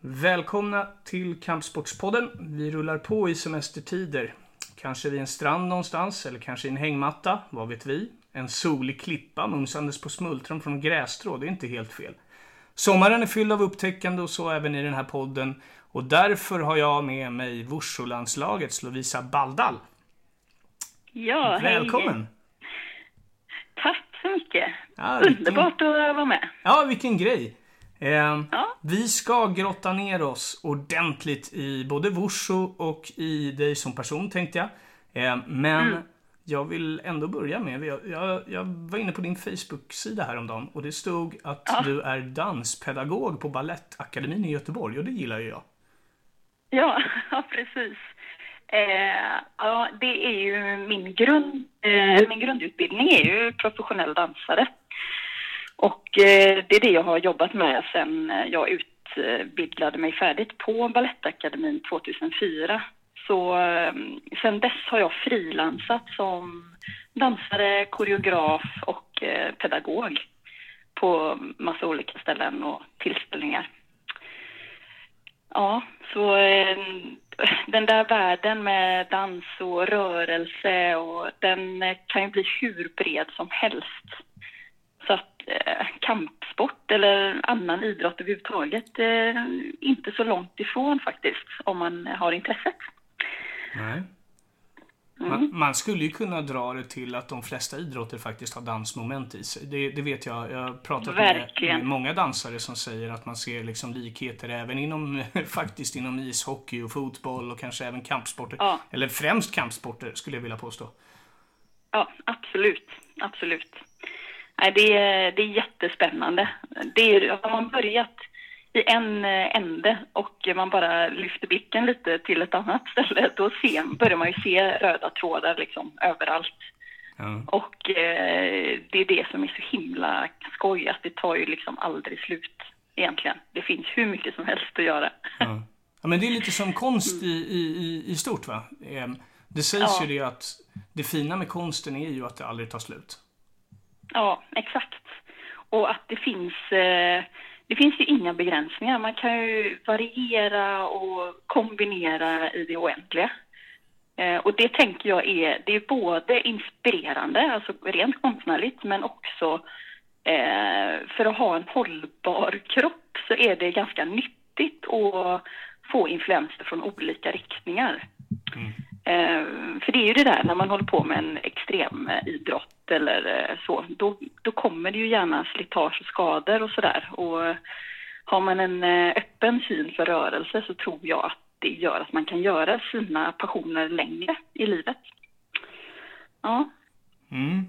Välkomna till Kampsportspodden. Vi rullar på i semestertider. Kanske vid en strand någonstans, eller kanske i en hängmatta, vad vet vi? En solig klippa mumsandes på smultron från grässtrå, det är inte helt fel. Sommaren är fylld av upptäckande och så även i den här podden. Och därför har jag med mig Wushu-landslagets Lovisa Baldal. Ja, Välkommen! hej. Tack så mycket. Ja, vilken- Underbart att vara med. Ja, vilken grej! Eh, Ja. Vi ska grotta ner oss ordentligt i både Wushu och i dig som person tänkte jag. Eh, men Mm. jag vill ändå börja med, jag, jag, jag var inne på din Facebook-sida häromdagen och det stod att Ja. du är danspedagog på Balettakademin i Göteborg och det gillar ju jag. Ja, ja precis. Eh, ja, det är ju min grund, eh, min grundutbildning är ju professionell dansare. Och eh, det är det jag har jobbat med sedan eh, jag utbildade mig färdigt på Balettakademin 2004. Så eh, sen dess har jag frilansat som dansare, koreograf och eh, pedagog på massa olika ställen och tillställningar. Ja, så eh, den där världen med dans och rörelse och den eh, kan ju bli hur bred som helst. Eh, kampsport eller annan idrott överhuvudtaget eh, inte så långt ifrån faktiskt om man har intresset. Nej. Mm. Man, man skulle ju kunna dra det till att de flesta idrotter faktiskt har dansmoment i sig. Det, det vet jag. Jag har pratat med, med många dansare som säger att man ser liksom likheter även inom, faktiskt inom ishockey och fotboll och kanske även kampsporter. Ja. Eller främst kampsporter skulle jag vilja påstå. Ja, absolut. Absolut. Nej, det, är, det är jättespännande. Det är, har man börjat i en eh, ände och man bara lyfter blicken lite till ett annat ställe, då ser, börjar man ju se röda trådar liksom överallt. Ja. Och eh, det är det som är så himla skoj, att det tar ju liksom aldrig slut egentligen. Det finns hur mycket som helst att göra. Ja. ja, men det är lite som konst i, i, i- i stort va? Ehm, Det sägs Ja. ju det att det fina med konsten är ju att det aldrig tar slut. Ja, exakt. Och att det finns, eh, det finns ju inga begränsningar. Man kan ju variera och kombinera i det oändliga. Eh, och det tänker jag är, det är både inspirerande, alltså rent konstnärligt, men också eh, för att ha en hållbar kropp så är det ganska nyttigt att få influenser från olika riktningar. Mm för det är ju det där när man håller på med en extrem eh, idrott eller eh, så, då, då kommer det ju gärna slitage och skador och sådär. Och eh, har man en eh, öppen syn för rörelse så tror jag att det gör att man kan göra sina passioner längre i livet. Ja, Mm.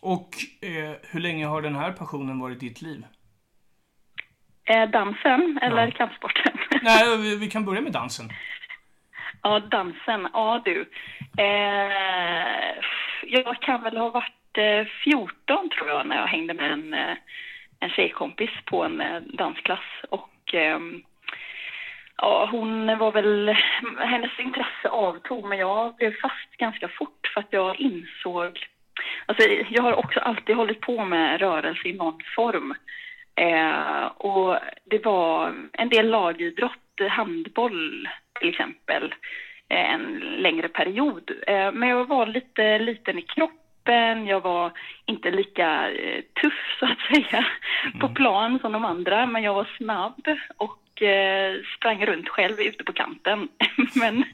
Och eh, hur länge har den här passionen varit ditt liv? eh, dansen eller Ja. kampsporten? Nej, vi, vi kan börja med dansen. Ja, dansen. Ja, du. Eh, jag kan väl ha varit eh, 14, tror jag, när jag hängde med en, eh, en tjejkompis på en eh, dansklass. Och eh, ja, hon var väl... Hennes intresse avtog, men jag blev fast ganska fort för att jag insåg... Alltså, jag har också alltid hållit på med rörelse i någon form. Eh, och det var en del lagidrott, handboll till exempel, eh, en längre period. Eh, men jag var lite liten i kroppen, jag var inte lika eh, tuff så att säga på plan som de andra, men jag var snabb och sprang runt själv ute på kanten. men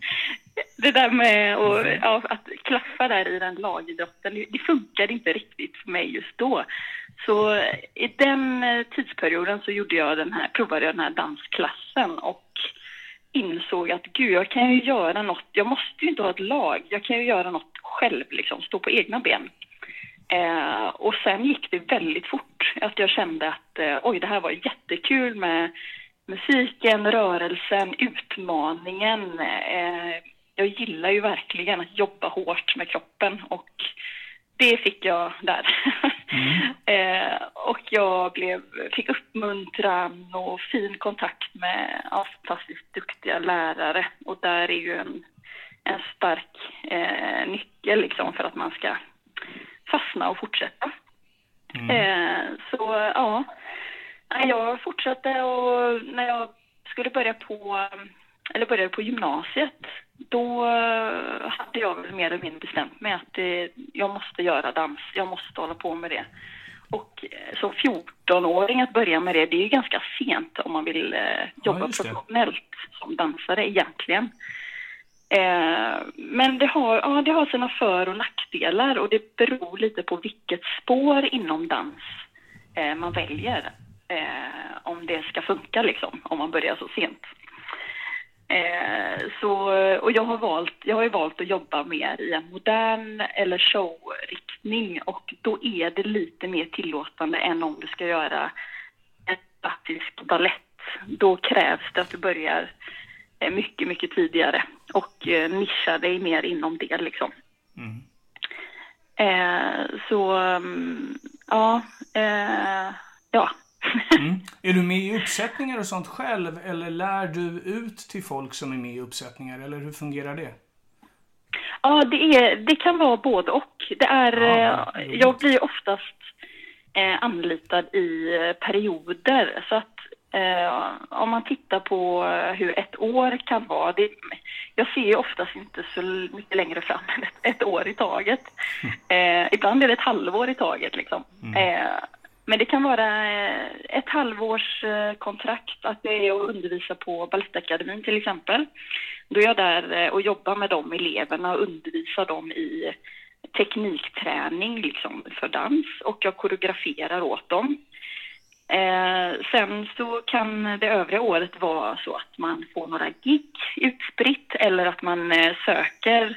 det där med att, ja, att klaffa där i den lagidrotten, det, funkade inte riktigt för mig just då. Så i den tidsperioden så gjorde jag den här, provade jag den här dansklassen och insåg att gud, jag kan ju göra något. Jag måste ju inte ha ett lag. Jag kan ju göra något själv, liksom, stå på egna ben. Eh, och sen gick det väldigt fort. Att jag kände att eh, oj, det här var jättekul med musiken, rörelsen, utmaningen. Eh, jag gillar ju verkligen att jobba hårt med kroppen och det fick jag där. eh, och jag blev, fick uppmuntran och fin kontakt med ja, fantastiskt duktiga lärare. Och där är ju en, en stark eh, nyckel liksom för att man ska fastna och fortsätta. Eh, så ja, jag fortsatte och när jag skulle börja på, eller började på gymnasiet, då hade jag väl mer eller mindre bestämt mig att det, jag måste göra dans, jag måste hålla på med det. Och eh, som 14-åring att börja med det, det är ju ganska sent om man vill eh, jobba Ja, professionellt som dansare egentligen. Eh, men det har, ja, det har sina för och nackdelar och det beror lite på vilket spår inom dans eh, man väljer. Eh, om det ska funka liksom, om man börjar så sent. Eh, så, och jag har, valt, jag har ju valt att jobba mer i en modern eller showriktning och då är det lite mer tillåtande än om du ska göra en statisk ballett. Då krävs det att du börjar eh, mycket, mycket tidigare och eh, nischar dig mer inom det liksom. Mm. Eh, så, mm, ja, ja. Mm. Är du med i uppsättningar och sånt själv eller lär du ut till folk som är med i uppsättningar eller hur fungerar det? Ja, det, är, det kan vara både och. Det är, Ja, eh, jag blir oftast eh, anlitad i eh, perioder. Så att eh, om man tittar på hur ett år kan vara. Det, jag ser ju oftast inte så mycket längre fram än ett, ett år i taget. Eh, ibland är det ett halvår i taget. Liksom. Eh, men det kan vara eh, ett halvårs eh, kontrakt att det är att undervisa på Balettakademin till exempel. Då är jag där eh, och jobbar med de eleverna och undervisar dem i teknikträning liksom, för dans och jag koreograferar åt dem. Eh, sen så kan det övriga året vara så att man får några gig utspritt eller att man eh, söker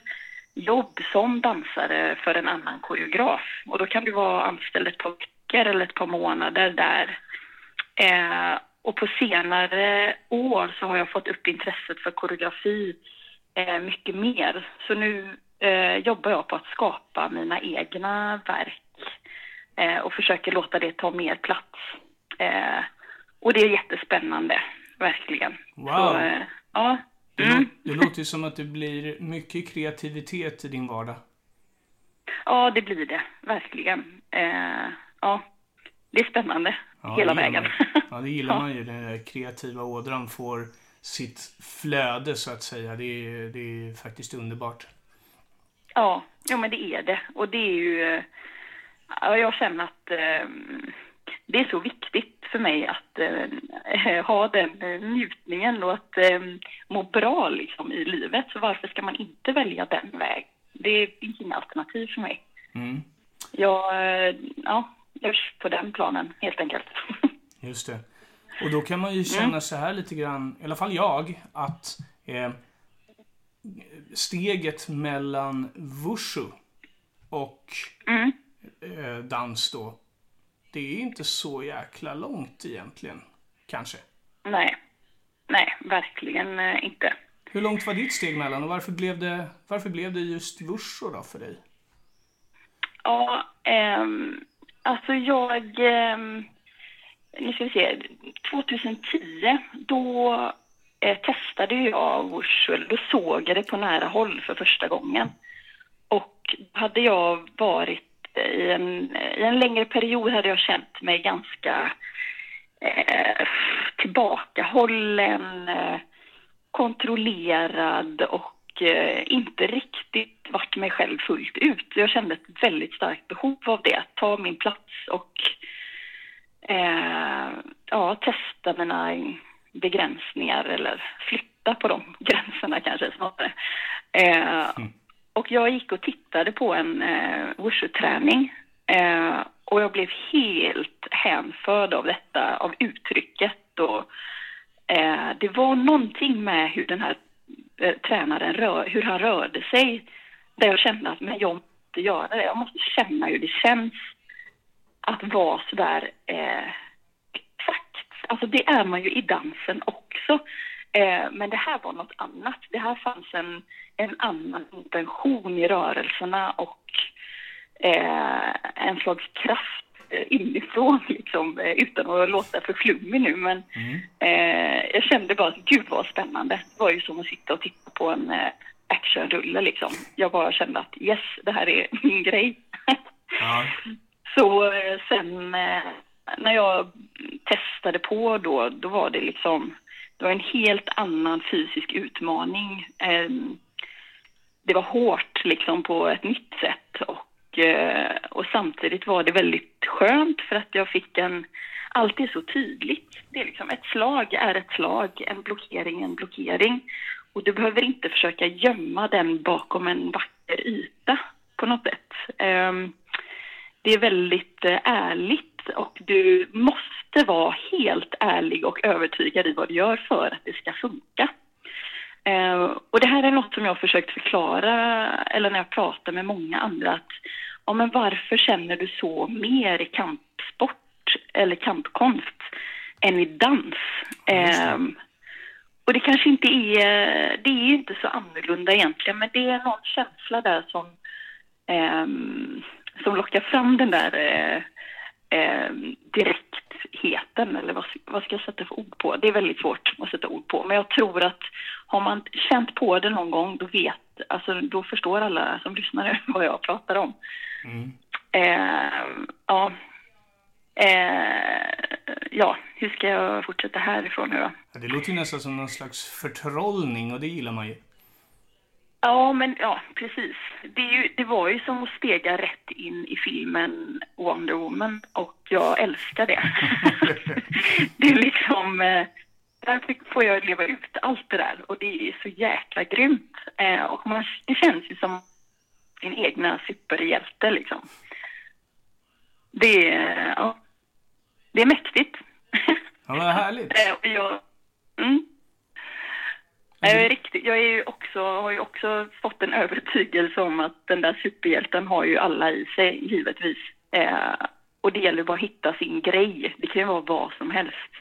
jobb som dansare för en annan koreograf. Och då kan du vara anställd ett par veckor eller ett par månader där. Eh, och på senare år så har jag fått upp intresset för koreografi eh, mycket mer. Så nu eh, jobbar jag på att skapa mina egna verk eh, och försöker låta det ta mer plats. Eh, och det är jättespännande, verkligen. Wow. Så, eh, ja. Det, Mm. det låter ju som att det blir mycket kreativitet i din vardag. ja, det blir det, verkligen. Eh, ja, det är spännande Ja, hela vägen. Man. Ja, det gillar Ja. man ju. Den kreativa ådran får sitt flöde så att säga. Det är, det är faktiskt underbart. Ja, jo, men det är det. Och det är ju... Ja, jag känner att eh, det är så viktigt för mig att eh, ha den eh, njutningen och att eh, må bra liksom, i livet. Så varför ska man inte välja den vägen? Det finns inga alternativ för mig. Mm, Jag, eh, ja, på den planen helt enkelt. just det. Och då kan man ju känna så här lite grann, i alla fall jag, att eh, steget mellan wushu och Mm. eh, dans då, det är inte så jäkla långt egentligen. Kanske. Nej, nej, verkligen eh, inte. Hur långt var ditt steg mellan och varför blev det, varför blev det just wushu då för dig? Ja, ehm, alltså jag... eh, nu ska vi se. 2010, då eh, testade jag wushu, då såg jag det på nära håll för första gången. Och hade jag varit eh, i en, i en längre period hade jag känt mig ganska eh, tillbakahållen, eh, kontrollerad och eh, inte riktigt varit mig själv fullt ut. Jag kände ett väldigt starkt behov av det, att ta min plats och eh, ja, testa mina begränsningar eller flytta på de gränserna kanske snarare. Eh, och jag gick och tittade på en eh, wushu-träning eh, och jag blev helt hänförd av detta, av uttrycket och eh, det var någonting med hur den här eh, tränaren rör, hur han rörde sig där jag kände att men jag måste göra det, jag måste känna hur det känns att vara sådär eh, exakt. Alltså det är man ju i dansen också. Eh, men det här var något annat. Det här fanns en, en annan intention i rörelserna och eh, en slags kraft inifrån, liksom, eh, utan att låta för flummig nu. Men eh, jag kände bara att gud vad spännande. Det var ju som att sitta och titta på en eh, actionrulle liksom. Jag bara kände att yes, det här är min grej. Ja. Så eh, sen eh, när jag testade på då, då var det liksom det var en helt annan fysisk utmaning. Eh, det var hårt liksom på ett nytt sätt och, eh, Eh, och samtidigt var det väldigt skönt för att jag fick en, allt är så tydligt. Det är liksom ett slag är ett slag, en blockering är en blockering. Och du behöver inte försöka gömma den bakom en vacker yta på något sätt. Ehm, det är väldigt eh, ärligt och du måste vara helt ärlig och övertygad i vad du gör för att det ska funka. Ehm, och det här är något som jag har försökt förklara, eller när jag pratar med många andra, att ja, men varför känner du så mer i kampsport eller kampkonst än i dans? Um, och det kanske inte är, det är inte så annorlunda egentligen, men det är någon känsla där som, eh, som lockar fram den där eh, eh, direktheten, eller vad, vad ska jag sätta för ord på? Det är väldigt svårt att sätta ord på, men jag tror att har man känt på det någon gång, då vet, alltså då förstår alla som lyssnar vad jag pratar om. Mm. Eh, ja, Eh, ja, hur ska jag fortsätta härifrån nu då? det låter ju nästan som någon slags förtrollning och det gillar man ju. Ja, men ja, precis. Det, ju, det, var ju som att stega rätt in i filmen Wonder Woman och jag älskar det. det är liksom... Eh, där får jag leva ut allt det där och det är så jäkla grymt. Eh, och man, det känns ju som sin egna superhjälte liksom. Det är, ja, det är mäktigt. Ja, vad härligt. Eh, jag, mm. Mm. Jag, är riktigt, jag är ju också, har ju också fått en övertygelse om att den där superhjälten har ju alla i sig, givetvis. Eh, och det gäller bara att hitta sin grej. Det kan ju vara vad som helst.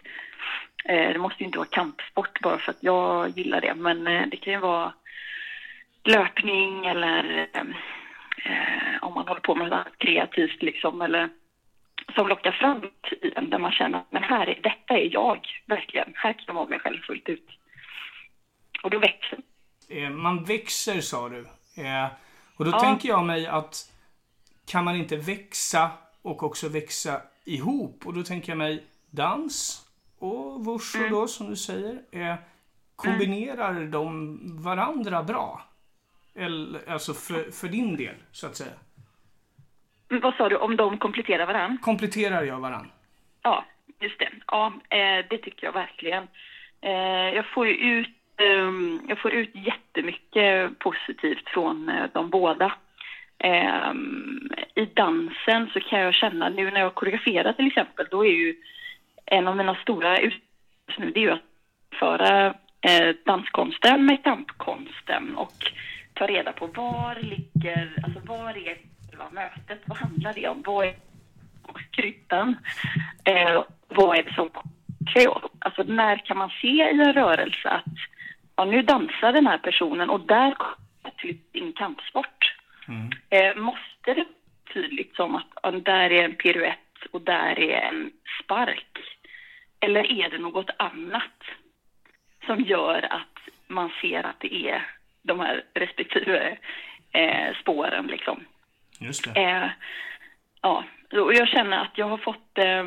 Eh, det måste ju inte vara kampsport bara för att jag gillar det, men eh, det kan ju vara löpning eller eh, eh om man håller på med något kreativt liksom, eller som lockar fram tiden där man känner att men här detta är jag verkligen. Här kan jag vara mig själv fullt ut. Och då växer eh, Man växer sa du. Eh, och då ja. tänker jag mig att kan man inte växa och också växa ihop? Och då tänker jag mig dans och wushu mm. då som du säger. Eh, kombinerar mm. de varandra bra? Eller, alltså för, för din del, så att säga. Vad sa du, om de kompletterar varann? Kompletterar jag varann? Ja, just det. Ja, det tycker jag verkligen. Jag får ju ut, Ehm, jag får ut jättemycket positivt från eh, de båda. Ehm, I dansen så kan jag känna, nu när jag koreograferar till exempel, då är ju en av mina stora utmaningar nu, det är ju att föra eh, danskonsten med kampkonsten och ta reda på var ligger, alltså var är själva mötet? Vad handlar det om? Vad är kryddan? Eh, vad är det som sker? Alltså när kan man se i en rörelse att ja, nu dansar den här personen och där kommer till in kampsport. Mm. Eh, måste det tydligt som att ja, där är en piruett och där är en spark? Eller är det något annat som gör att man ser att det är de här respektive eh, spåren liksom? Just det. Eh, ja, och jag känner att jag har fått eh,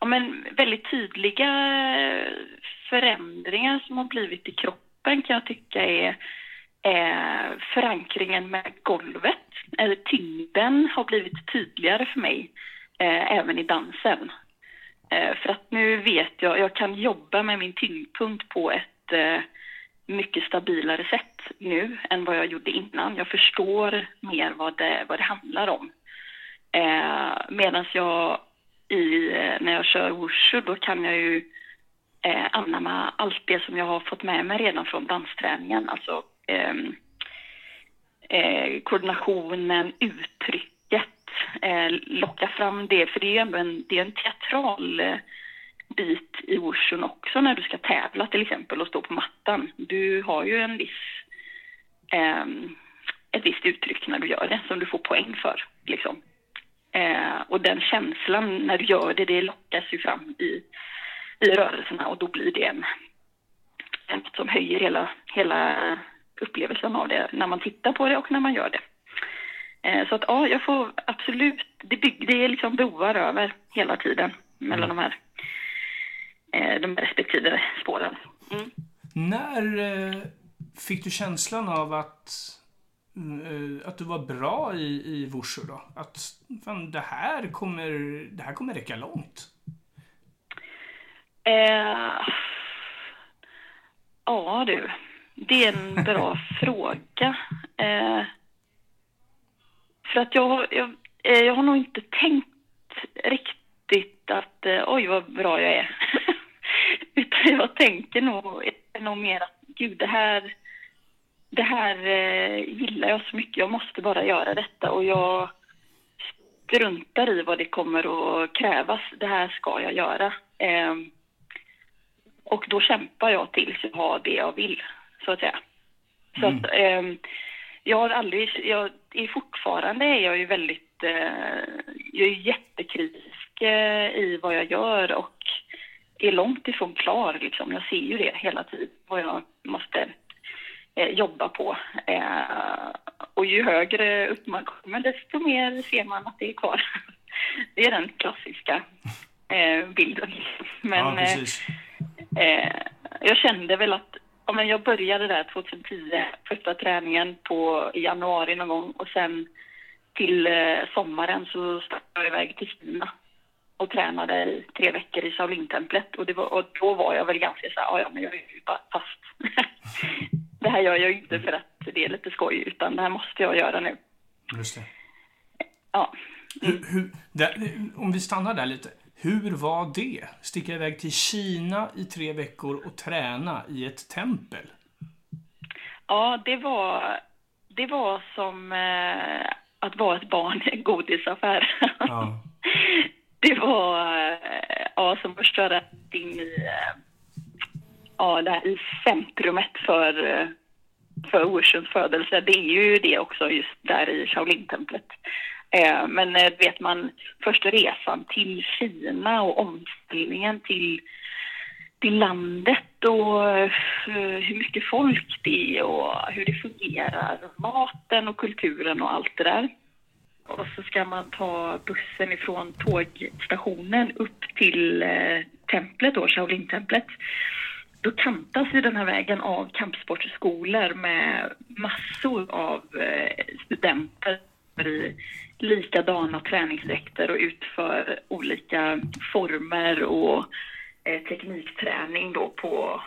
ja, men väldigt tydliga förändringar som har blivit i kroppen kan jag tycka är eh, förankringen med golvet. Eller tyngden har blivit tydligare för mig, eh, även i dansen. Eh, för att nu vet jag, jag kan jobba med min tyngdpunkt på ett eh, mycket stabilare sätt nu än vad jag gjorde innan. Jag förstår mer vad det, vad det handlar om. Eh, Medan jag i, eh, när jag kör wushu, då kan jag ju eh, anamma allt det som jag har fått med mig redan från dansträningen. Alltså eh, eh, koordinationen, uttrycket, eh, locka fram det. För det är ju ändå en, det är en teatral eh, bit i wushun också när du ska tävla till exempel och stå på mattan. Du har ju en viss, eh, ett visst uttryck när du gör det som du får poäng för. Liksom. Eh, och den känslan när du gör det, det lockas ju fram i, i rörelserna och då blir det en, en som höjer hela, hela upplevelsen av det när man tittar på det och när man gör det. Eh, så att ja, jag får absolut, det, bygg, det är liksom broar över hela tiden mellan mm. de här eh, de respektive spåren. Mm. När eh, fick du känslan av att, att du var bra i, i Wushu då? Att fan, det, här kommer, det här kommer räcka långt? Eh, ja du, det är en bra fråga. Eh, för att jag, jag, eh, jag har nog inte tänkt riktigt att eh, oj vad bra jag är. Utan jag tänker nog, nog mer att gud det här, det här eh, gillar jag så mycket. Jag måste bara göra detta och jag struntar i vad det kommer att krävas. Det här ska jag göra. Eh, och då kämpar jag tills jag har det jag vill, så att säga. Så Mm. att, ehm, jag har aldrig, jag är fortfarande är jag ju väldigt, eh, jag är jättekritisk eh, i vad jag gör och är långt ifrån klar liksom. Jag ser ju det hela tiden, vad jag måste jobba på. Eh, och ju högre upp man kommer, desto mer ser man att det är kvar. det är den klassiska eh, bilden. Men, ja, eh. Eh, jag kände väl att men jag började där 2010, första träningen på i januari någon gång och sen till eh, sommaren så stack jag iväg till Kina och tränade i tre veckor i Shaolin-templet och, var, och då var jag väl ganska så här, "Ja, ja men jag är ju bara fast. det här gör jag ju inte för att det är lite skoj utan det här måste jag göra nu. Just det. Ja. Hur, hur, där, om vi stannar där lite. Hur var det? Sticka iväg till Kina i tre veckor och träna i ett tempel? Ja, det var, det var som eh, att vara ett barn i en godisaffär. Ja. Det var eh, ja, som att köra in i, eh, ja, där i centrumet för, eh, för Wushuns födelse. Det är ju det också just där i Shaolin-templet. Eh, Men eh, vet man, första resan till Kina och omställningen till, till landet och eh, hur mycket folk det är och hur det fungerar, maten och kulturen och allt det där. Och så ska man ta bussen ifrån tågstationen upp till eh, templet då, Shaolin-templet. Då kantas ju den här vägen av kampsportskolor med massor av eh, studenter i likadana träningsdräkter och utför olika former och eh, teknikträning då på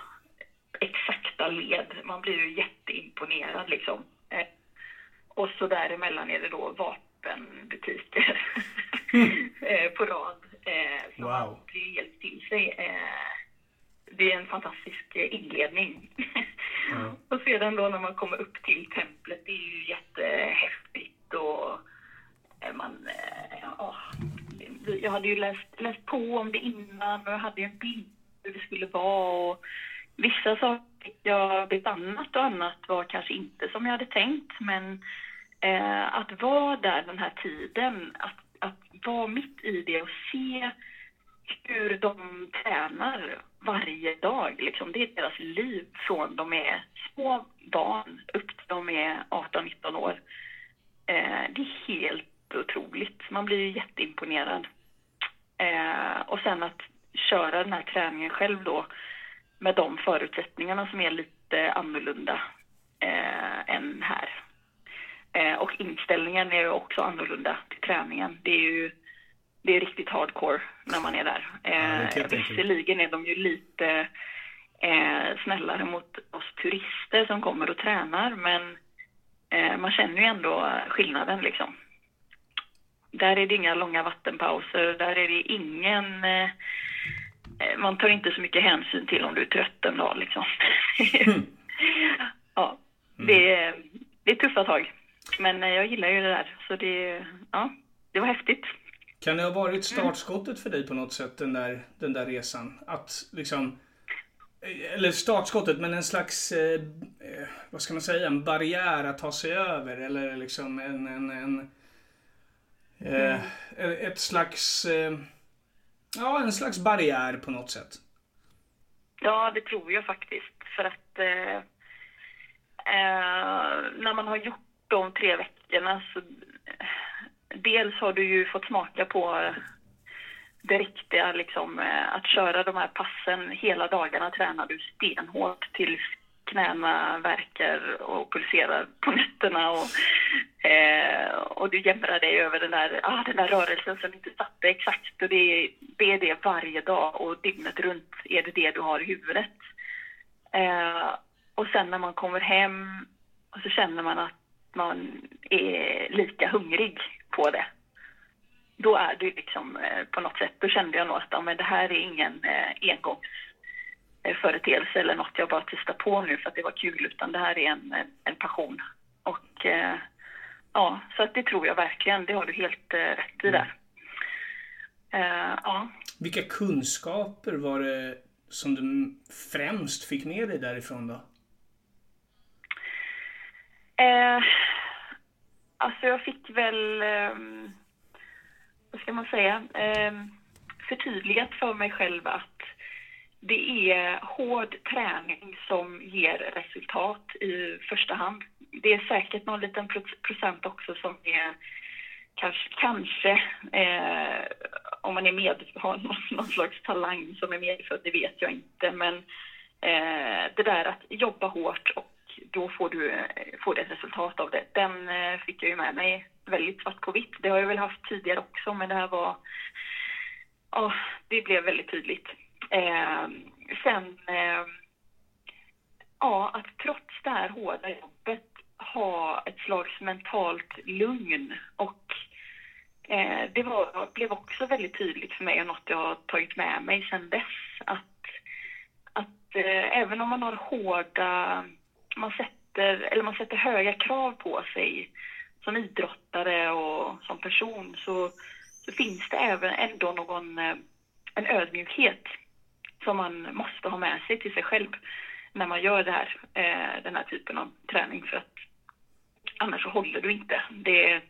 exakta led. Man blir ju jätteimponerad liksom. Eh, och så däremellan är det då vapenbutiker eh, på rad. Så Wow. man blir helt till sig. Det är en fantastisk eh, inledning. Ja. och sedan då när man kommer upp till templet, det är ju jättehäftigt och eh, man, eh, ja, jag hade ju läst, läst på om det innan och jag hade en bild hur det skulle vara och vissa saker jag besannat och annat var kanske inte som jag hade tänkt men eh, att vara där den här tiden, att, att vara mitt i det och se hur de tränar varje dag. Liksom. Det är deras liv från de är små barn upp till de är 18-19 år. Eh, det är helt otroligt. Man blir ju jätteimponerad. Eh, och sen att köra den här träningen själv då med de förutsättningarna som är lite annorlunda eh, än här. Eh, och inställningen är ju också annorlunda till träningen. Det är ju det är riktigt hardcore när man är där. Eh, visserligen är de ju lite eh, snällare mot oss turister som kommer och tränar men eh, man känner ju ändå skillnaden liksom. Där är det inga långa vattenpauser, där är det ingen... Eh, eh, man tar inte så mycket hänsyn till om du är trött en dag liksom. ja, det är, det är tuffa tag. Men eh, jag gillar ju det där, så det, ja, det var häftigt. Kan det ha varit startskottet för dig på något sätt, den där, den där resan? Att liksom... Eller startskottet, men en slags... Eh, eh, vad ska man säga? En barriär att ta sig över. Eller liksom en... en, en eh, Ett slags... Eh, ja, en slags barriär på något sätt. Ja, det tror jag faktiskt. För att eh, eh, när man har gjort de tre veckorna så dels har du ju fått smaka på det riktiga, liksom, eh, att köra de här passen hela dagarna tränar du stenhårt tills knäna verkar och pulserar på nätterna och, eh, och du jämrar dig över den där, ah, den där rörelsen som inte satte exakt och det, det är det varje dag och dygnet runt är det det du har i huvudet. Eh, och sen när man kommer hem och så känner man att man är lika hungrig på det. Då är det liksom eh, på något sätt, då kände jag nog att men det här är ingen eh, engångsföreteelse eller något jag bara testar på nu för att det var kul, utan det här är en, en passion. Och eh, ja, så att det tror jag verkligen, det har du helt rätt i där. Uh, ja. Vilka kunskaper var det som du främst fick med dig därifrån då? Eh, alltså jag fick väl, um, vad ska man säga, um, förtydligat för mig själv att det är hård träning som ger resultat i första hand. Det är säkert någon liten procent också som är kanske, kanske eh, om man är med, har någon, någon slags talang som är medfödd, det vet jag inte. Men eh, det där att jobba hårt och då får du eh, får ett resultat av det. Den eh, fick jag ju med mig väldigt svart på vitt. Det har jag väl haft tidigare också, men det här var... Ja, det blev väldigt tydligt. Eh, sen... Eh, ja, att trots det här hårda jobbet ha ett slags mentalt lugn och eh, det var, blev också väldigt tydligt för mig och något jag har tagit med mig sedan dess att, att eh, även om man har hårda man sätter, eller man sätter höga krav på sig som idrottare och som person så, så finns det även ändå någon eh, en ödmjukhet som man måste ha med sig till sig själv när man gör det här, eh, den här typen av träning för att annars så håller du inte. Det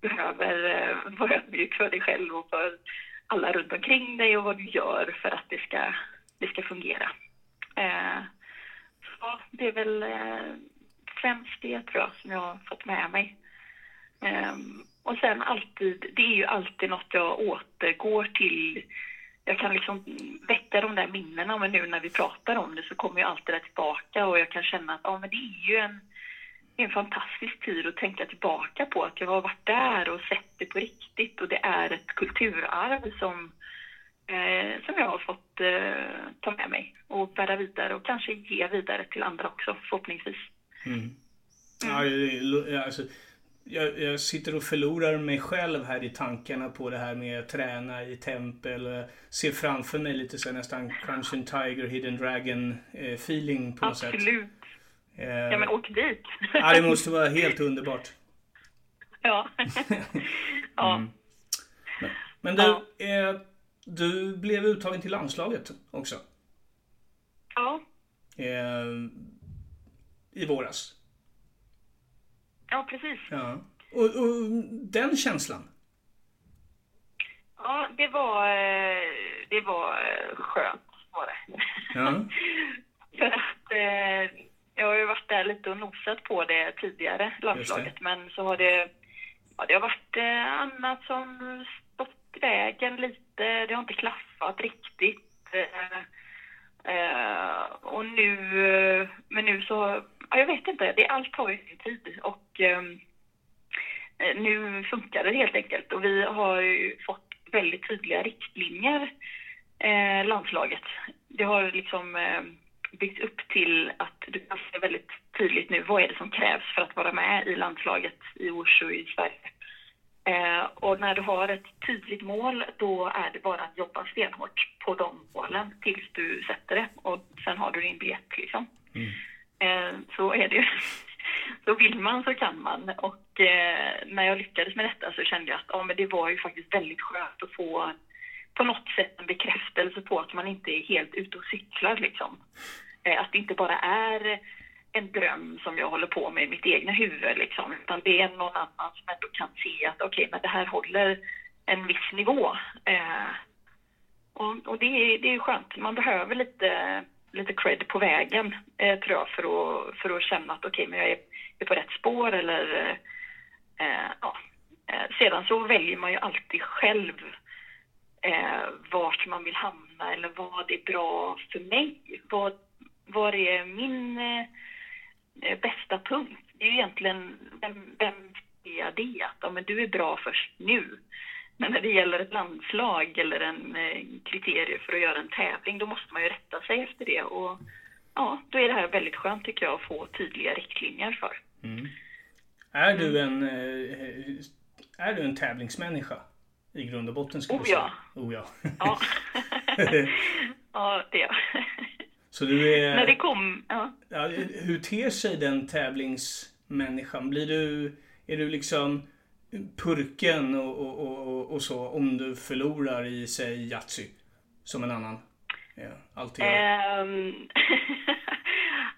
behöver eh, vara ödmjuk för dig själv och för alla runt omkring dig och vad du gör för att det ska, det ska fungera ja, det är väl eh, främst det tror jag som jag har fått med mig. Um, och sen alltid, det är ju alltid något jag återgår till. Jag kan liksom väcka de där minnena, men nu när vi pratar om det så kommer ju alltid det tillbaka och jag kan känna att ja, men det är ju en, en fantastisk tid att tänka tillbaka på att jag har varit där och sett det på riktigt och det är ett kulturarv som eh, som jag har fått eh, ta med mig och bära vidare och kanske ge vidare till andra också förhoppningsvis. Mm. Mm. Ja, alltså, jag, jag, sitter och förlorar mig själv här i tankarna på det här med att träna i tempel. Ser framför mig lite så nästan Crunching Tiger, Hidden Dragon eh, feeling på något Absolut. sätt. Absolut. Eh, ja men åk dit. ja det måste vara helt underbart. Ja. ja. Mm. Men, men du, ja. eh, du blev uttagen till landslaget också. Ja. Eh, I våras. Ja, precis. Ja. Och, och, den känslan? Ja, det var, eh, det var eh, skönt var det. Ja. För att jag har ju varit där lite och nosat på det tidigare, landslaget. Det. Men så har det, ja, det har varit annat som vägen lite det har inte klaffat riktigt. Eh, eh, och nu, men nu så, ja, jag vet inte, det, allt tar ju sin tid och ehm, eh, nu funkar det helt enkelt och vi har ju fått väldigt tydliga riktlinjer, eh, landslaget. Det har liksom eh, byggts upp till att du kan se väldigt tydligt nu vad är det som krävs för att vara med i landslaget i Orso i Sverige. Eh, och när du har ett tydligt mål, då är det bara att jobba stenhårt på de målen tills du sätter det. Och sen har du din biljett liksom. Mm. Eh, så är det ju. så vill man så kan man. Och eh, när jag lyckades med detta så kände jag att ja, men det var ju faktiskt väldigt skönt att få på något sätt en bekräftelse på att man inte är helt ute och cyklar liksom. Eh, att det inte bara är en dröm som jag håller på med i mitt egna huvud liksom, utan det är någon annan som ändå kan se att okej, okay, men det här håller en viss nivå. Eh, och, och det, är, det är skönt. Man behöver lite, lite cred på vägen, eh, tror jag, för att, för att känna att okej, okay, men jag är, är, på rätt spår eller eh, ja. Eh, sedan så väljer man ju alltid själv eh, vart man vill hamna eller vad är bra för mig. Vad, vad är min eh, bästa punkt? Det är ju egentligen, vem, vem är det? Att ja, men du är bra först nu. Men när det gäller ett landslag eller en eh, kriterie för att göra en tävling, då måste man ju rätta sig efter det. Och ja, då är det här väldigt skönt tycker jag att få tydliga riktlinjer för. Mm. Är du en, eh, är du en tävlingsmänniska? I grund och botten skulle oh, säga? Ja. Oh ja. Ja. ja, det är jag. Så du är... När det kom, ja. ja. Hur ter sig den tävlingsmänniskan? Blir du, är du liksom purken och, och, och, och så om du förlorar i, säg Yatzy? Som en annan ja, alltid gör? Um,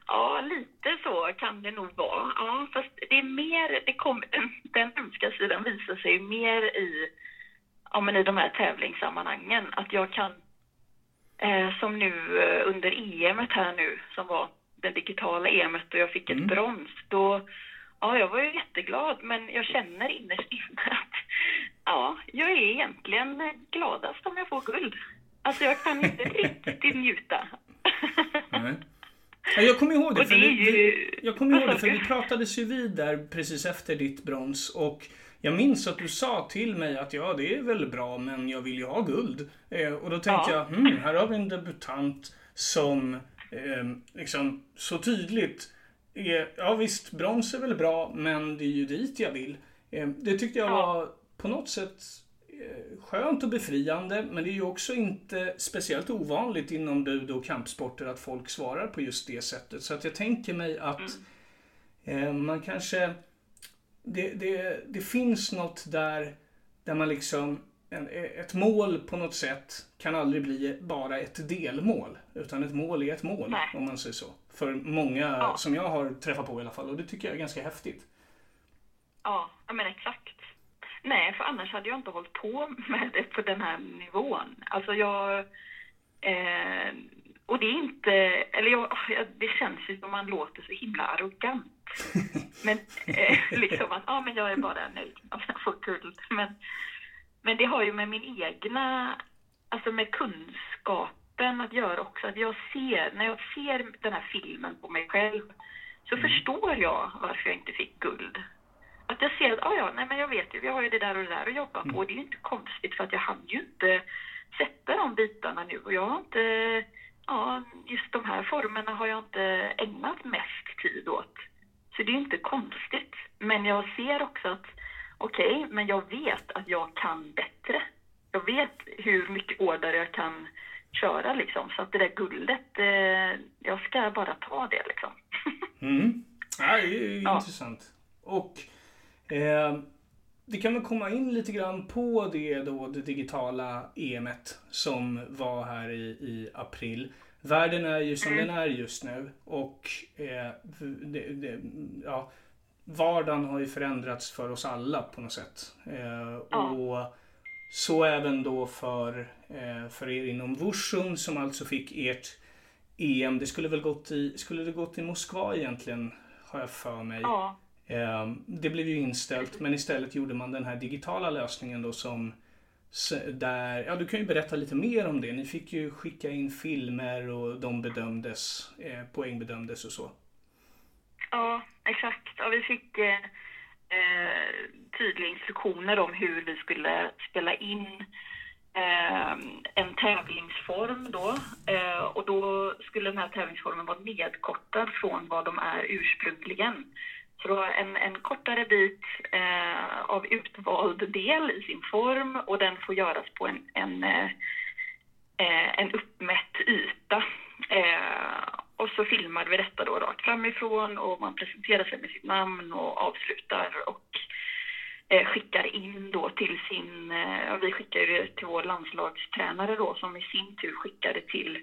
ja, lite så kan det nog vara. Ja, fast det är mer, det kom, den, den hemska sidan visar sig mer i, ja, men i de här tävlingssammanhangen. Att jag kan, eh, som nu eh, under EMet här nu, som var det digitala EMet och jag fick ett mm. brons, då Ja, jag var ju jätteglad, men jag känner innerst inne att ja, jag är egentligen gladast om jag får guld. Alltså jag kan inte riktigt njuta. Nej. Jag kommer ihåg det, för, det ju... vi, jag kommer ihåg det för vi pratades ju vid där precis efter ditt brons och jag minns att du sa till mig att ja, det är väl bra, men jag vill ju ha guld. Eh, och då tänkte ja. jag, hmm, här har vi en debutant som eh, liksom så tydligt är, ja visst, brons är väl bra, men det är ju dit jag vill. Eh, det tyckte jag var på något sätt eh, skönt och befriande, men det är ju också inte speciellt ovanligt inom bud och kampsporter att folk svarar på just det sättet. Så att jag tänker mig att mm. man kanske... Det, det, det finns något där, där man liksom en, ett mål på något sätt kan aldrig bli bara ett delmål. Utan ett mål är ett mål, Nej. om man säger så. För många ja. som jag har träffat på i alla fall. Och det tycker jag är ganska häftigt. Ja, men exakt. Nej, för annars hade jag inte hållit på med det på den här nivån. Alltså jag... Eh, och det är inte... Eller jag, det känns ju som man låter så himla arrogant. Men eh, liksom att, ja men jag är bara nöjd om jag får guld. Men, men det har ju med min egna, alltså med kunskapen att göra också. Att jag ser, när jag ser den här filmen på mig själv så mm. förstår jag varför jag inte fick guld. Att jag ser att, ah, ja, nej men jag vet ju, vi har ju det där och det där att jobba på. Mm. Det är ju inte konstigt för att jag hann ju inte sätta de bitarna nu och jag har inte, ja, just de här formerna har jag inte ägnat mest tid åt. Så det är inte konstigt. Men jag ser också att okej, okay, men jag vet att jag kan bättre. Jag vet hur mycket hårdare jag kan köra liksom. Så att det där guldet, eh, jag ska bara ta det liksom. mm. Ja, det är intressant. Och eh, vi kan väl komma in lite grann på det då, det digitala EMet som var här i, i april. Världen är ju som mm. den är just nu och eh, det, det, ja, vardagen har ju förändrats för oss alla på något sätt. Eh. Och så även då för, eh, för er inom Wushun som alltså fick ert EM. Det skulle väl gått i, skulle det gått i Moskva egentligen, har jag för mig. Ja. Ehm, det blev ju inställt men istället gjorde man den här digitala lösningen då som där, ja du kan ju berätta lite mer om det. Ni fick ju skicka in filmer och de bedömdes, eh, poängbedömdes och så. Ja, exakt. Ja, vi fick eh, eh, tydliga instruktioner om hur vi skulle spela in eh, en tävlingsform då. Eh, och då skulle den här tävlingsformen vara nedkortad från vad de är ursprungligen. Så en, en kortare bit eh, av utvald del i sin form och den får göras på en, en, eh, eh en uppmätt yta. Eh, och så filmade vi detta då rakt framifrån och man presenterar sig med sitt namn och avslutar och eh, skickar in då till sin, eh, vi skickar det till vår landslagstränare då som i sin tur skickar det till,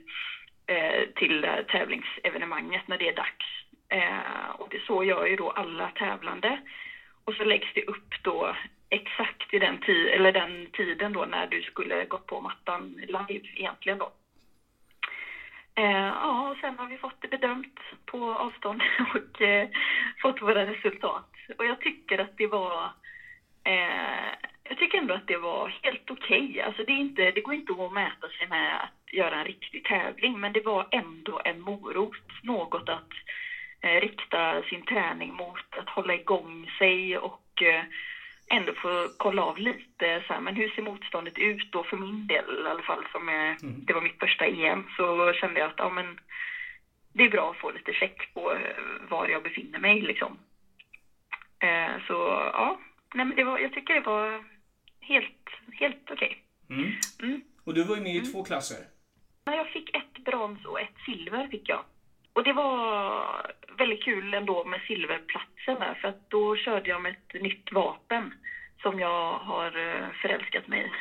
eh, till tävlingsevenemanget när det är dags. Eh, och det så gör ju då alla tävlande. Och så läggs det upp då exakt i den, ti eller den tiden då när du skulle gått på mattan live egentligen då. Eh, ja, och sen har vi fått det bedömt på avstånd och eh, fått våra resultat. Och jag tycker att det var, eh, jag tycker ändå att det var helt okej. Okay. Alltså det, det går inte att mäta sig med att göra en riktig tävling, men det var ändå en morot. Något att eh, rikta sin träning mot, att hålla igång sig och eh, ändå få kolla av lite så här, men hur ser motståndet ut då för min del i alla fall som är, mm. det var mitt första EM så kände jag att ja men det är bra att få lite check på eh, var jag befinner mig liksom. Eh, så ja, nej men det var, jag tycker det var helt, helt okej. Okay. Mm. Mm. Och du var ju med i mm. två klasser. Jag fick ett brons och ett silver fick jag. Och det var väldigt kul ändå med silverplatsen där, för att då körde jag med ett nytt vapen som jag har eh, förälskat mig i.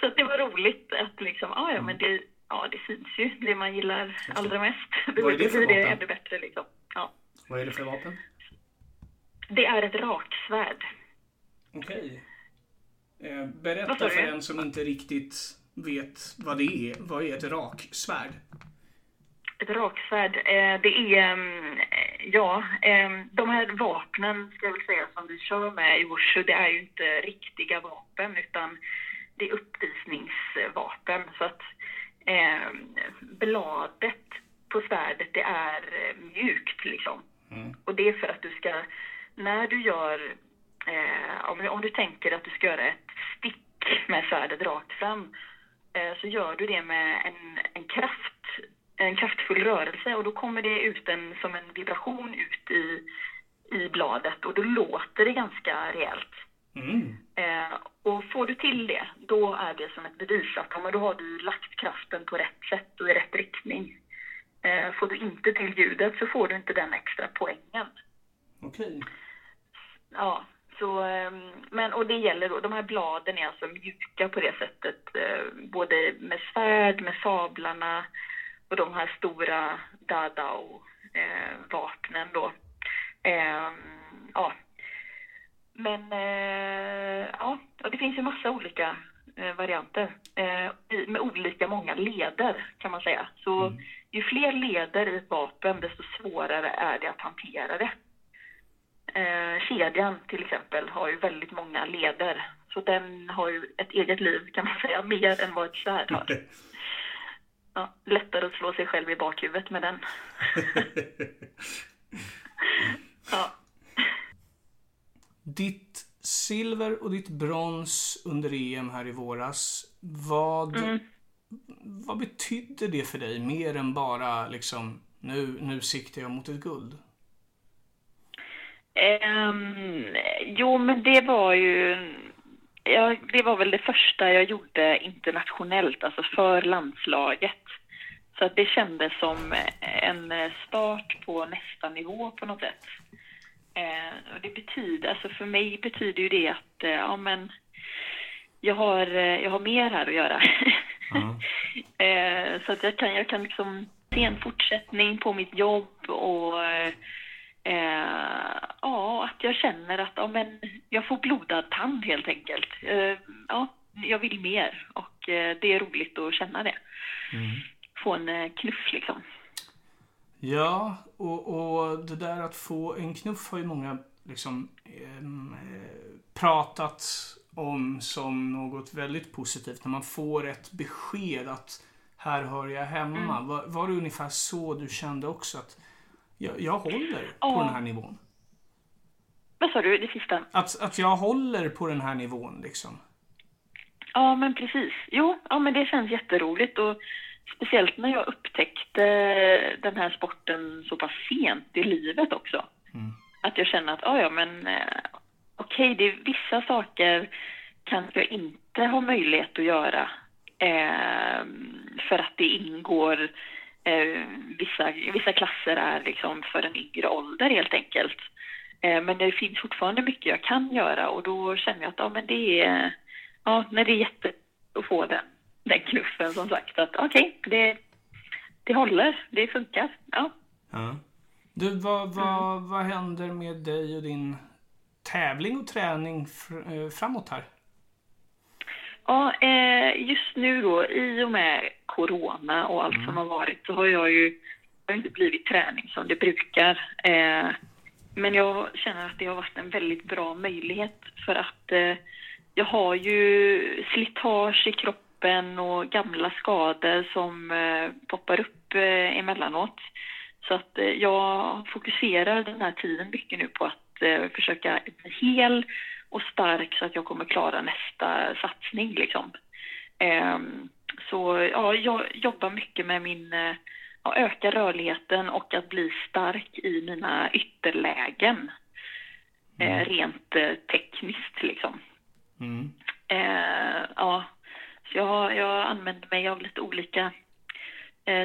så att det var roligt att liksom, ah, ja men det, ja, det syns ju, det man gillar allra mest. Vad är det för vapen? Det ännu bättre liksom. Ja. Vad är det för vapen? Det är ett raksvärd. Okej. Eh, berätta för en som inte riktigt vet vad det är. Vad är ett raksvärd? Ett raksvärd, eh, det är, mm, ja, eh, de här vapnen ska jag väl säga som vi kör med i Wushu, det är ju inte riktiga vapen utan det är uppvisningsvapen. Så att eh, bladet på svärdet det är mjukt liksom. Mm. Och det är för att du ska, när du gör, eh, om, om du tänker att du ska göra ett stick med svärdet rakt fram, eh, så gör du det med en, en kraft en kraftfull rörelse och då kommer det ut en, som en vibration ut i, i bladet och då låter det ganska rejält. Mm. Eh, och får du till det, då är det som ett bevis att ja, då har du lagt kraften på rätt sätt och i rätt riktning. Eh, får du inte till ljudet så får du inte den extra poängen. Okej. Okay. Ja, så, ehm, men, och det gäller då, de här bladen är alltså mjuka på det sättet, eh, både med svärd, med sablarna, och de här stora Dadao-vapnen eh, då. Eh, ja. Men eh, ja, det finns ju massa olika eh, varianter eh, med olika många leder kan man säga. Så mm. ju fler leder i ett vapen desto svårare är det att hantera det. Eh, kedjan till exempel har ju väldigt många leder. Så den har ju ett eget liv kan man säga, mer än vad ett svärd har. ja, lättare att slå sig själv i bakhuvudet med den. ja. Ditt silver och ditt brons under EM här i våras. Vad, mm. vad betydde det för dig mer än bara liksom nu, nu siktar jag mot ett guld? Um, jo, men det var ju ja, det var väl det första jag gjorde internationellt, alltså för landslaget. Så att det kändes som en start på nästa nivå på något sätt. Eh, och det betyder, alltså för mig betyder ju det att eh, ja, men jag, har, eh, jag har mer här att göra. Mm. eh, så att jag kan, jag kan liksom se en fortsättning på mitt jobb och Eh, ja, att jag känner att ja, men jag får blodad tand helt enkelt. Eh, ja, jag vill mer och eh, det är roligt att känna det. Mm. Få en eh, knuff liksom. Ja, och, och det där att få en knuff har ju många liksom eh, pratat om som något väldigt positivt. När man får ett besked att här hör jag hemma. Mm. Var, var det ungefär så du kände också? att jag, jag håller ja. på den här nivån. Vad sa du, det sista? Att, att jag håller på den här nivån liksom. Ja, men precis. Jo, ja, men det känns jätteroligt och speciellt när jag upptäckte den här sporten så pass sent i livet också. Mm. Att jag känner att, ja, ja, men eh, okej, okay, det är vissa saker kanske jag inte har möjlighet att göra eh, för att det ingår Eh, vissa, vissa klasser är liksom för en yngre ålder helt enkelt. Eh, men det finns fortfarande mycket jag kan göra och då känner jag att ja, men det är, ja, när det är jätte att få den, den knuffen som sagt. Att okej, okay, det, det håller, det funkar. Ja. ja. Du, vad, vad, vad händer med dig och din tävling och träning eh, framåt här? Ja, eh, just nu då, i och med corona och allt mm. som har varit, så har jag ju har inte blivit träning som det brukar. Men jag känner att det har varit en väldigt bra möjlighet för att eh, jag har ju slitage i kroppen och gamla skador som eh, poppar upp eh, emellanåt. Så att eh, jag fokuserar den här tiden mycket nu på att eh, försöka bli hel och stark så att jag kommer klara nästa satsning liksom. Ehm, så ja, jag jobbar mycket med min eh, öka rörligheten och att bli stark i mina ytterlägen. Eh, Mm. rent eh, tekniskt liksom. Mm. Eh, ja, så jag, jag använder mig av lite olika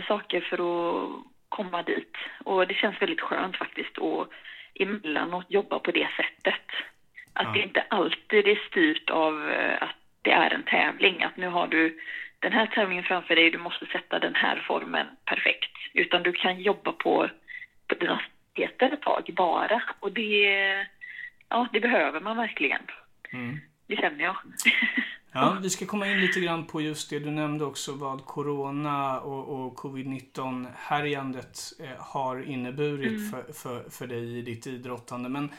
saker för att komma dit. Och det känns väldigt skönt faktiskt att emellanåt jobba på det sättet. Att Ja. det inte alltid är styrt av att det är en tävling. Att nu har du den här tävlingen framför dig, du måste sätta den här formen perfekt. Utan du kan jobba på, på dina hastigheter ett tag bara. Och det, ja, det behöver man verkligen. Mm. Det känner jag. Ja, vi ska komma in lite grann på just det du nämnde också vad Corona och, och Covid-19 härjandet eh, har inneburit för, för, för dig i ditt idrottande. Men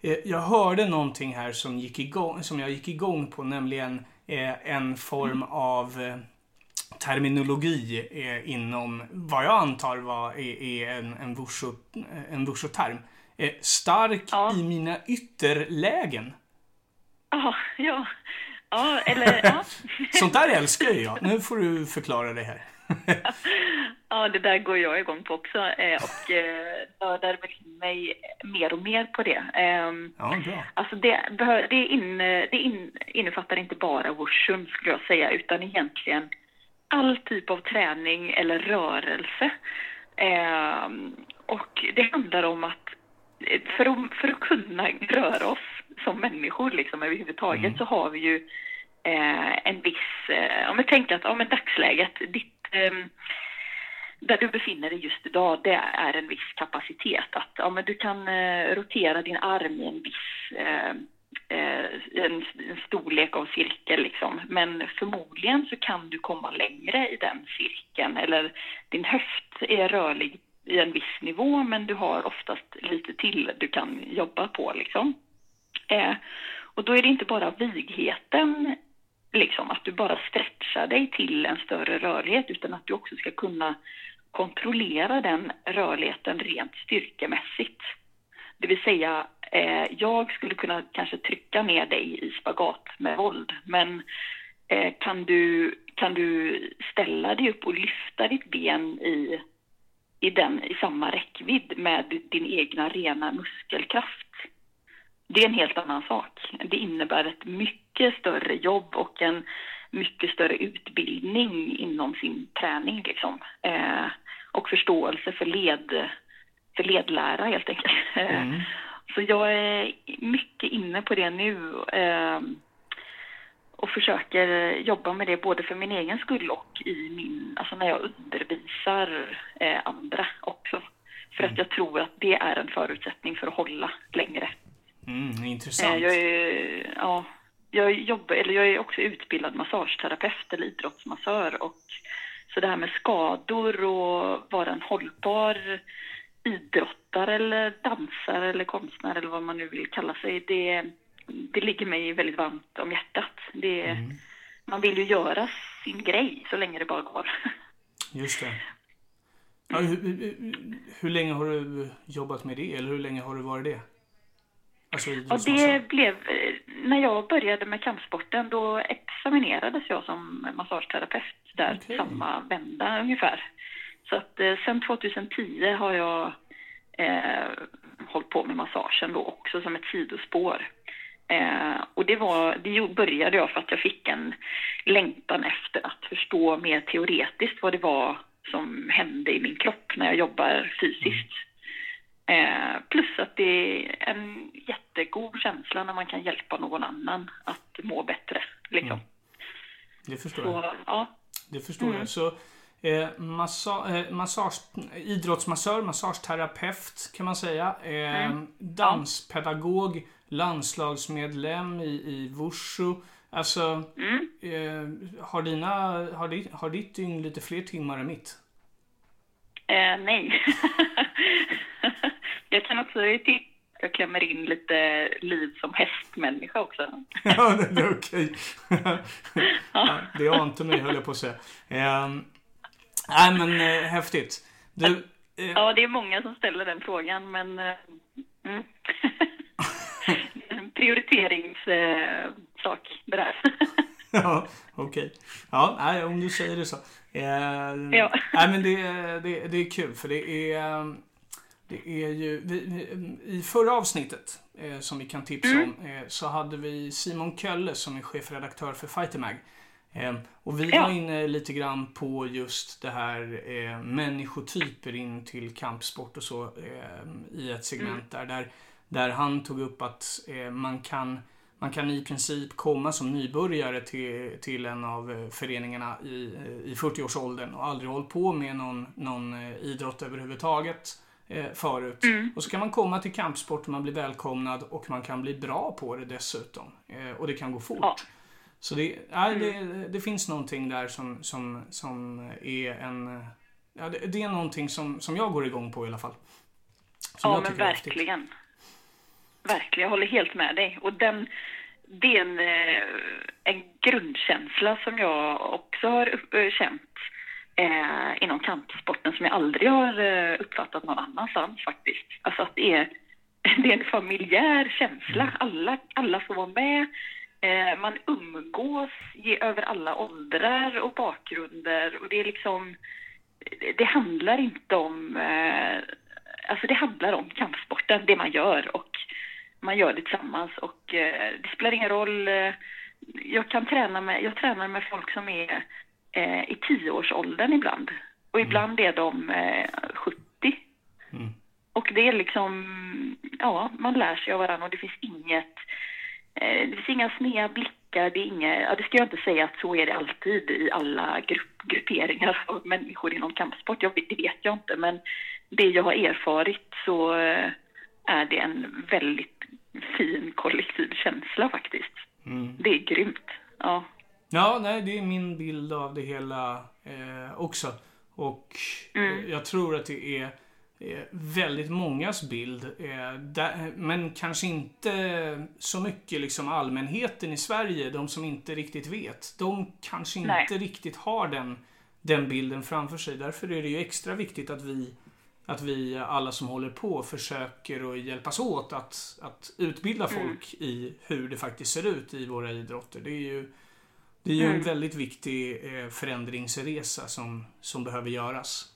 eh, jag hörde någonting här som, gick igång, som jag gick igång på, nämligen en form av eh, terminologi eh, inom vad jag antar var, är, en, en wushu- en wushu-term. Eh, stark Ja. i mina ytterlägen. Ja, ja. Ja, eller ja. Sånt där älskar jag. Nu får du förklara det här. Ja, det där går jag igång på också eh, och eh, nördar väl in mig mer och mer på det. Ehm, Ja, bra. Alltså det, det, in, det in, innefattar inte bara wushun skulle jag säga, utan egentligen all typ av träning eller rörelse. Ehm, och det handlar om att eh, för att, för att kunna röra oss som människor liksom överhuvudtaget Mm. så har vi ju eh, en viss, eh, om vi tänker att, ja men dagsläget, ditt, ehm, där du befinner dig just idag, det är en viss kapacitet. Att ja, men du kan eh, rotera din arm i en viss eh, eh, en, en storlek av cirkel. Liksom. Men förmodligen så kan du komma längre i den cirkeln. Eller din höft är rörlig i en viss nivå, men du har oftast lite till du kan jobba på. Liksom. Eh, och då är det inte bara vigheten, liksom, att du bara stretchar dig till en större rörlighet, utan att du också ska kunna kontrollera den rörligheten rent styrkemässigt. Det vill säga, eh, jag skulle kunna kanske trycka ner dig i spagat med våld, men eh, kan, du, kan du ställa dig upp och lyfta ditt ben i, i, den, i samma räckvidd med din egna rena muskelkraft? Det är en helt annan sak. Det innebär ett mycket större jobb och en mycket större utbildning inom sin träning liksom. Eh, och förståelse för, led, för ledlära helt enkelt. Mm. Så jag är mycket inne på det nu eh, och försöker jobba med det både för min egen skull och i min, alltså när jag undervisar eh, andra också. För att jag tror att det är en förutsättning för att hålla längre. Mm, Eh, intressant. Jag är, ja, jag jobbar, eller jag är också utbildad massageterapeut eller idrottsmassör och så det här med skador och vara en hållbar idrottare eller dansare eller konstnär eller vad man nu vill kalla sig, det, det ligger mig väldigt varmt om hjärtat. Det, Mm. Man vill ju göra sin grej så länge det bara går. Just det. Ja, hur, hur, hur länge har du jobbat med det? Eller hur länge har du varit det? Alltså Och det blev, eh, när jag började med kampsporten då examinerades jag som massageterapeut där Okej. samma vända ungefär. Så att eh, sen 2010 har jag eh, hållit på med massagen då också som ett sidospår. Eh, och det, var, det började jag för att jag fick en längtan efter att förstå mer teoretiskt vad det var som hände i min kropp när jag jobbar fysiskt. Eh, plus att det är en jättegod känsla när man kan hjälpa någon annan att må bättre. Liksom. Mm. Det förstår jag. Så, ja. Det förstår Mm. jag. Så, eh, massa, eh, massage, idrottsmassör, massageterapeut kan man säga. Eh, Mm. Danspedagog, landslagsmedlem i, i Wushu. Alltså, Mm. eh, har, dina, har, ditt, har ditt dygn lite fler timmar än mitt? Eh, nej. jag kan också till, jag klämmer in lite liv som hästmänniska också. ja, det är okej. ja, det ante mig, höll jag på att säga. Eh, nej, men eh, häftigt. Du, eh, ja, det är många som ställer den frågan, men eh, mm. en prioriteringssak, det där. ja, okej. Okay. Ja, nej, om du säger det så. Eh, ja. Nej, men det, det, det är kul för det är det är ju, vi, I förra avsnittet, eh, som vi kan tipsa mm. om, eh, så hade vi Simon Kölle som är chefredaktör för Fightermag. Eh, och vi ja. var inne lite grann på just det här eh, människotyper in till kampsport och så eh, i ett segment mm. där, där. Där han tog upp att eh, man kan man kan i princip komma som nybörjare till, till en av eh, föreningarna i, i 40-årsåldern och aldrig hållit på med någon, någon idrott överhuvudtaget eh, förut. Mm. Och så kan man komma till kampsport och man blir välkomnad och man kan bli bra på det dessutom. Eh, och det kan gå fort. Ja. Så det, ja, det, det, finns någonting där som, som, som är en... Ja, det, det, är någonting som, som jag går igång på i alla fall. Som ja, men verkligen. Verkligen, jag håller helt med dig. Och den, det är en, eh, en grundkänsla som jag också har känt eh, inom kampsporten som jag aldrig har eh, uppfattat någon annanstans faktiskt. Alltså att det är, det är en familjär känsla. Mm. Alla, alla får vara med. Eh, man umgås ge, över alla åldrar och bakgrunder och det är liksom, det handlar inte om, eh, alltså det handlar om kampsporten, det man gör och man gör det tillsammans och eh, det spelar ingen roll eh, jag kan träna med, jag tränar med folk som är eh, i tioårsåldern ibland. Och mm. ibland är de eh, 70. Mm. Och det är liksom, ja, man lär sig av varandra och det finns inget, eh, det finns inga sneda blickar, det är inget, ja det ska jag inte säga att så är det alltid i alla grupp, grupperingar av människor inom kampsport, jag, det vet jag inte, men det jag har erfarit så eh, är det en väldigt fin kollektiv känsla faktiskt. Mm. Det är grymt. Ja. Ja, nej, det är min bild av det hela eh, också. Och mm. eh, jag tror att det är eh, väldigt mångas bild. Eh, där, men kanske inte så mycket liksom allmänheten i Sverige, de som inte riktigt vet. De kanske nej. inte riktigt har den, den bilden framför sig. Därför är det ju extra viktigt att vi att vi alla som håller på försöker att hjälpas åt att, att utbilda mm. folk mm. i hur det faktiskt ser ut i våra idrotter. Det är ju det är ju mm. en väldigt viktig eh, förändringsresa som, som behöver göras.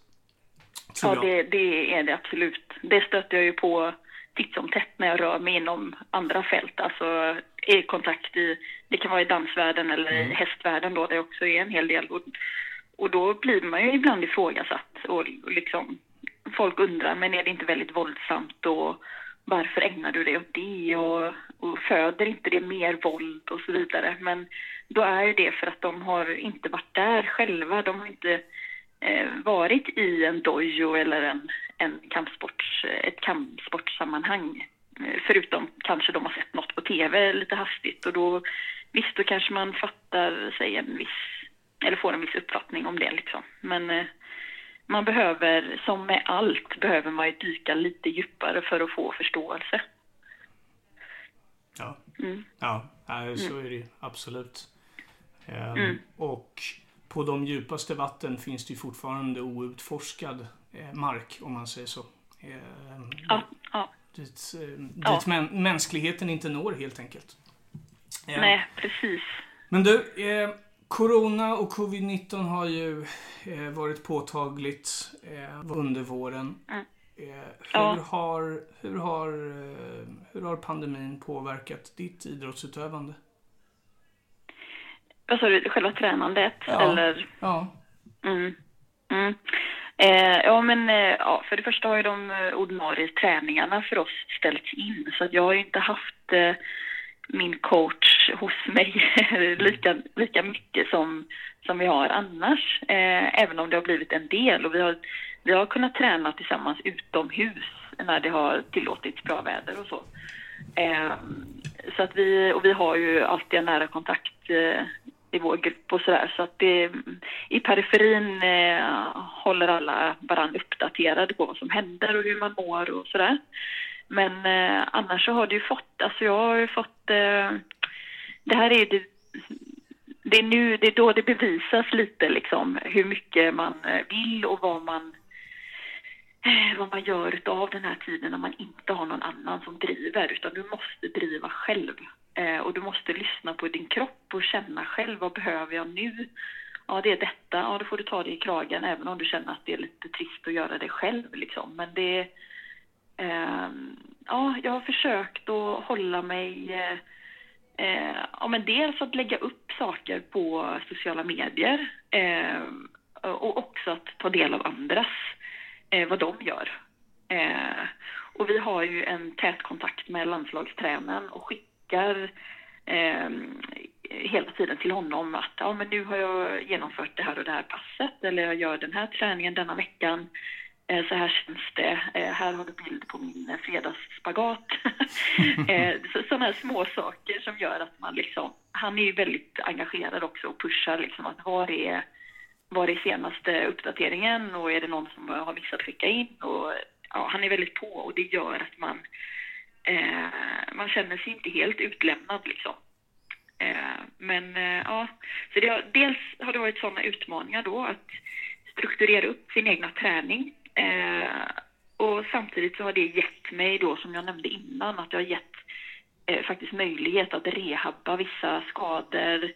Ja, det, det, är det absolut. Det stöter jag ju på titt som tätt när jag rör mig inom andra fält. Alltså i kontakt i, det kan vara i dansvärlden eller mm. i hästvärlden då, det också är en hel del. Och, och då blir man ju ibland ifrågasatt och, och liksom folk undrar, men är det inte väldigt våldsamt och varför ägnar du dig åt det och, och föder inte det mer våld och så vidare. Men då är det för att de har inte varit där själva. De har inte eh, varit i en dojo eller en, en kampsports, ett kampsportssammanhang. Eh, förutom kanske de har sett något på tv lite hastigt och då visst, då kanske man fattar sig en viss, eller får en viss uppfattning om det liksom. Men eh, man behöver, som med allt, behöver man ju dyka lite djupare för att få förståelse. Ja, mm. ja så är det absolut. Ehm, mm. Och på de djupaste vatten finns det fortfarande outforskad eh, mark, om man säger så. Ehm, ja, ja. Dit, eh, dit ja. Mä mänskligheten inte når helt enkelt. Ehm, Nej, precis. Men du, Corona och covid-19 har ju eh, varit påtagligt eh, under våren. Mm. Eh, hur, ja. har, hur, har, hur har pandemin påverkat ditt idrottsutövande? Vad sa du, själva tränandet? Ja. Eller? Ja. Mm. Mm. Eh, ja, men eh, ja, för det första har ju de eh, ordinarie träningarna för oss ställts in, så att jag har ju inte haft eh, min coach hos mig lika, lika mycket som, som vi har annars, eh, även om det har blivit en del. Och vi har, vi har kunnat träna tillsammans utomhus när det har tillåtits bra väder och så. Eh, så att vi, och vi har ju alltid en nära kontakt eh, i vår grupp och sådär. Så att det, i periferin eh, håller alla varandra uppdaterade på vad som händer och hur man mår och sådär. Men eh, annars så har det ju fått, alltså jag har ju fått, eh, det här är det, det är nu, det är då det bevisas lite liksom hur mycket man eh, vill och vad man eh, vad man gör av den här tiden när man inte har någon annan som driver, utan du måste driva själv. Eh, och du måste lyssna på din kropp och känna själv, vad behöver jag nu? Ja, det är detta, ja då får du ta det i kragen, även om du känner att det är lite trist att göra det själv liksom. Men det, eh, ja, jag har försökt att hålla mig eh, eh, ja, men dels att lägga upp saker på sociala medier eh, och också att ta del av andras eh, vad de gör. Eh, och vi har ju en tät kontakt med landslagstränaren och skickar eh, hela tiden till honom att ja, men nu har jag genomfört det här och det här passet eller jag gör den här träningen denna veckan. Eh, så här känns det. Eh, här har du bild på min fredagsspagat. eh, Sådana här små saker som gör att man liksom, han är ju väldigt engagerad också och pushar liksom att var är var är senaste uppdateringen och är det någon som har missat att skicka in? Och, ja, han är väldigt på och det gör att man, eh, man känner sig inte helt utlämnad. Liksom. Eh, men eh, ja, så det har, dels har det varit sådana utmaningar då att strukturera upp sin egna träning. Eh, och samtidigt så har det gett mig då, som jag nämnde innan, att det har gett eh, faktiskt möjlighet att rehabba vissa skador,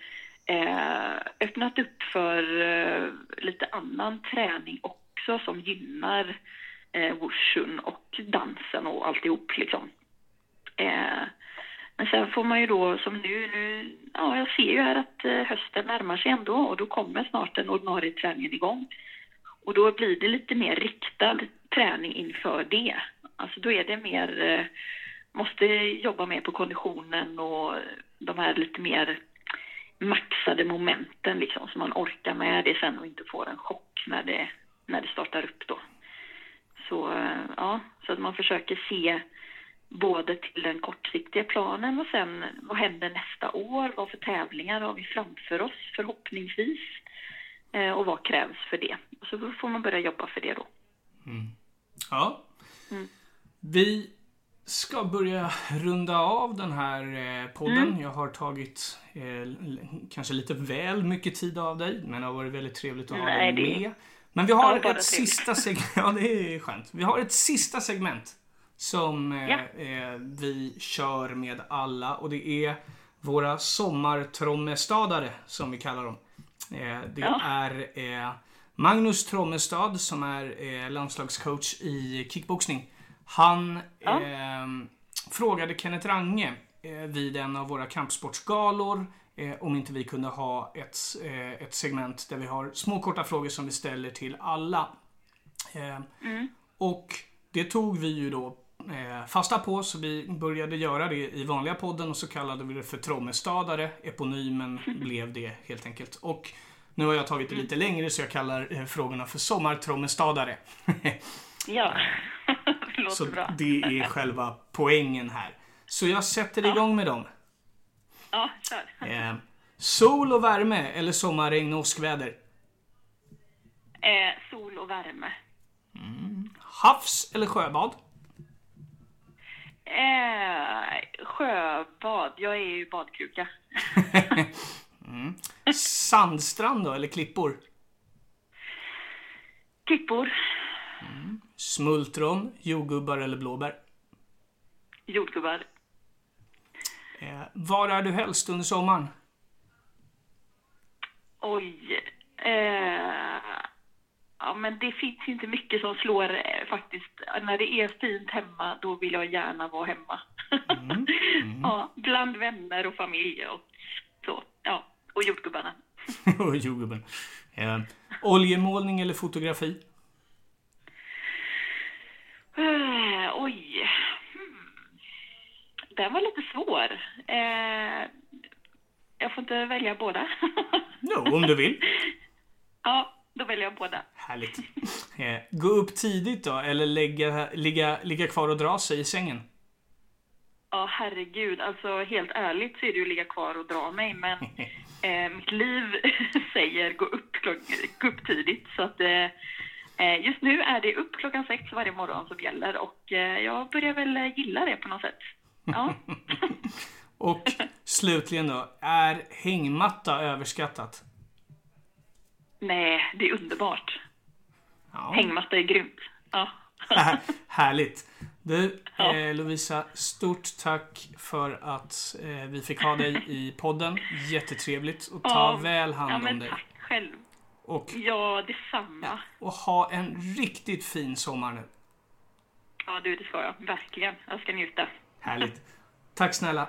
eh, öppnat upp för eh, lite annan träning också som gynnar eh, wushun och dansen och alltihop liksom. Eh, men sen får man ju då som nu, nu ja jag ser ju här att eh, hösten närmar sig ändå och då kommer snart den ordinarie träningen igång. Och då blir det lite mer riktad träning inför det. Alltså då är det mer, eh, måste jobba mer på konditionen och de här lite mer maxade momenten liksom, så man orkar med det sen och inte får en chock när det, när det startar upp då. Så, eh, ja, så att man försöker se både till den kortsiktiga planen och sen vad händer nästa år? Vad för tävlingar har vi framför oss förhoppningsvis? Eh, och vad krävs för det? Så får man börja jobba för det då. Mm. Ja. Mm. Vi ska börja runda av den här eh, podden. Mm. Jag har tagit eh, kanske lite väl mycket tid av dig, men det har varit väldigt trevligt att Nej, ha dig med. Men vi har ett sista segment. Ja, det är skönt. Vi har ett sista segment som eh, ja. eh, vi kör med alla och det är våra sommartrommestadare som vi kallar dem. Eh, det ja. är eh, Magnus Trommestad som är landslagscoach i kickboxning. Han ja. eh, frågade Kenneth Range eh, vid en av våra kampsportsgalor eh, om inte vi kunde ha ett, eh, ett segment där vi har små korta frågor som vi ställer till alla. Eh, mm. Och det tog vi ju då eh, fasta på så vi började göra det i vanliga podden och så kallade vi det för Trommestadare. Eponymen blev det helt enkelt. Och nu har jag tagit det lite längre så jag kallar frågorna för Sommartrommestadare. ja. låter så bra. det är själva poängen här. Så jag sätter ja. igång med dem. Ja, kör. Eh, sol och värme eller sommarregn och åskväder? Eh, sol och värme. Mm. Havs eller sjöbad? Eh, sjöbad. Jag är ju badkruka. mm. Sandstrand då, eller klippor? Klippor. Mm. Smultron, jordgubbar eller blåbär? Jordgubbar. Eh, var är du helst under sommaren? Oj. Eh, ja, men det finns inte mycket som slår eh, faktiskt. När det är fint hemma, då vill jag gärna vara hemma. Mm, mm. ja, bland vänner och familj och så. Ja, och jordgubbarna. och jordgubben. Eh, oljemålning eller fotografi? Uh, oj. Hmm. Den var lite svår. Uh, jag får inte välja båda. jo, om du vill. Ja, då väljer jag båda. Härligt. Eh, gå upp tidigt då, eller lägga, ligga, ligga kvar och dra sig i sängen? Ja, herregud. Alltså helt ärligt så är det ju att ligga kvar och dra mig, men eh, mitt liv säger gå upp, gå upp tidigt. Så att eh, Eh, just nu är det upp klockan sex varje morgon som gäller och eh, jag börjar väl eh, gilla det på något sätt. Ja. Och slutligen då, är hängmatta överskattat? Nej, det är underbart. Ja. Hängmatta är grymt. Ja. Här- Härligt. Du, Ja. eh, Lovisa, stort tack för att eh, vi fick ha dig i podden. Jättetrevligt. Och ta Ja, väl hand ja, om dig. tack själv. Och, Ja, detsamma. och ha en riktigt fin sommar nu. Ja, du, det ska jag. Verkligen. Jag ska njuta. Härligt. Tack snälla.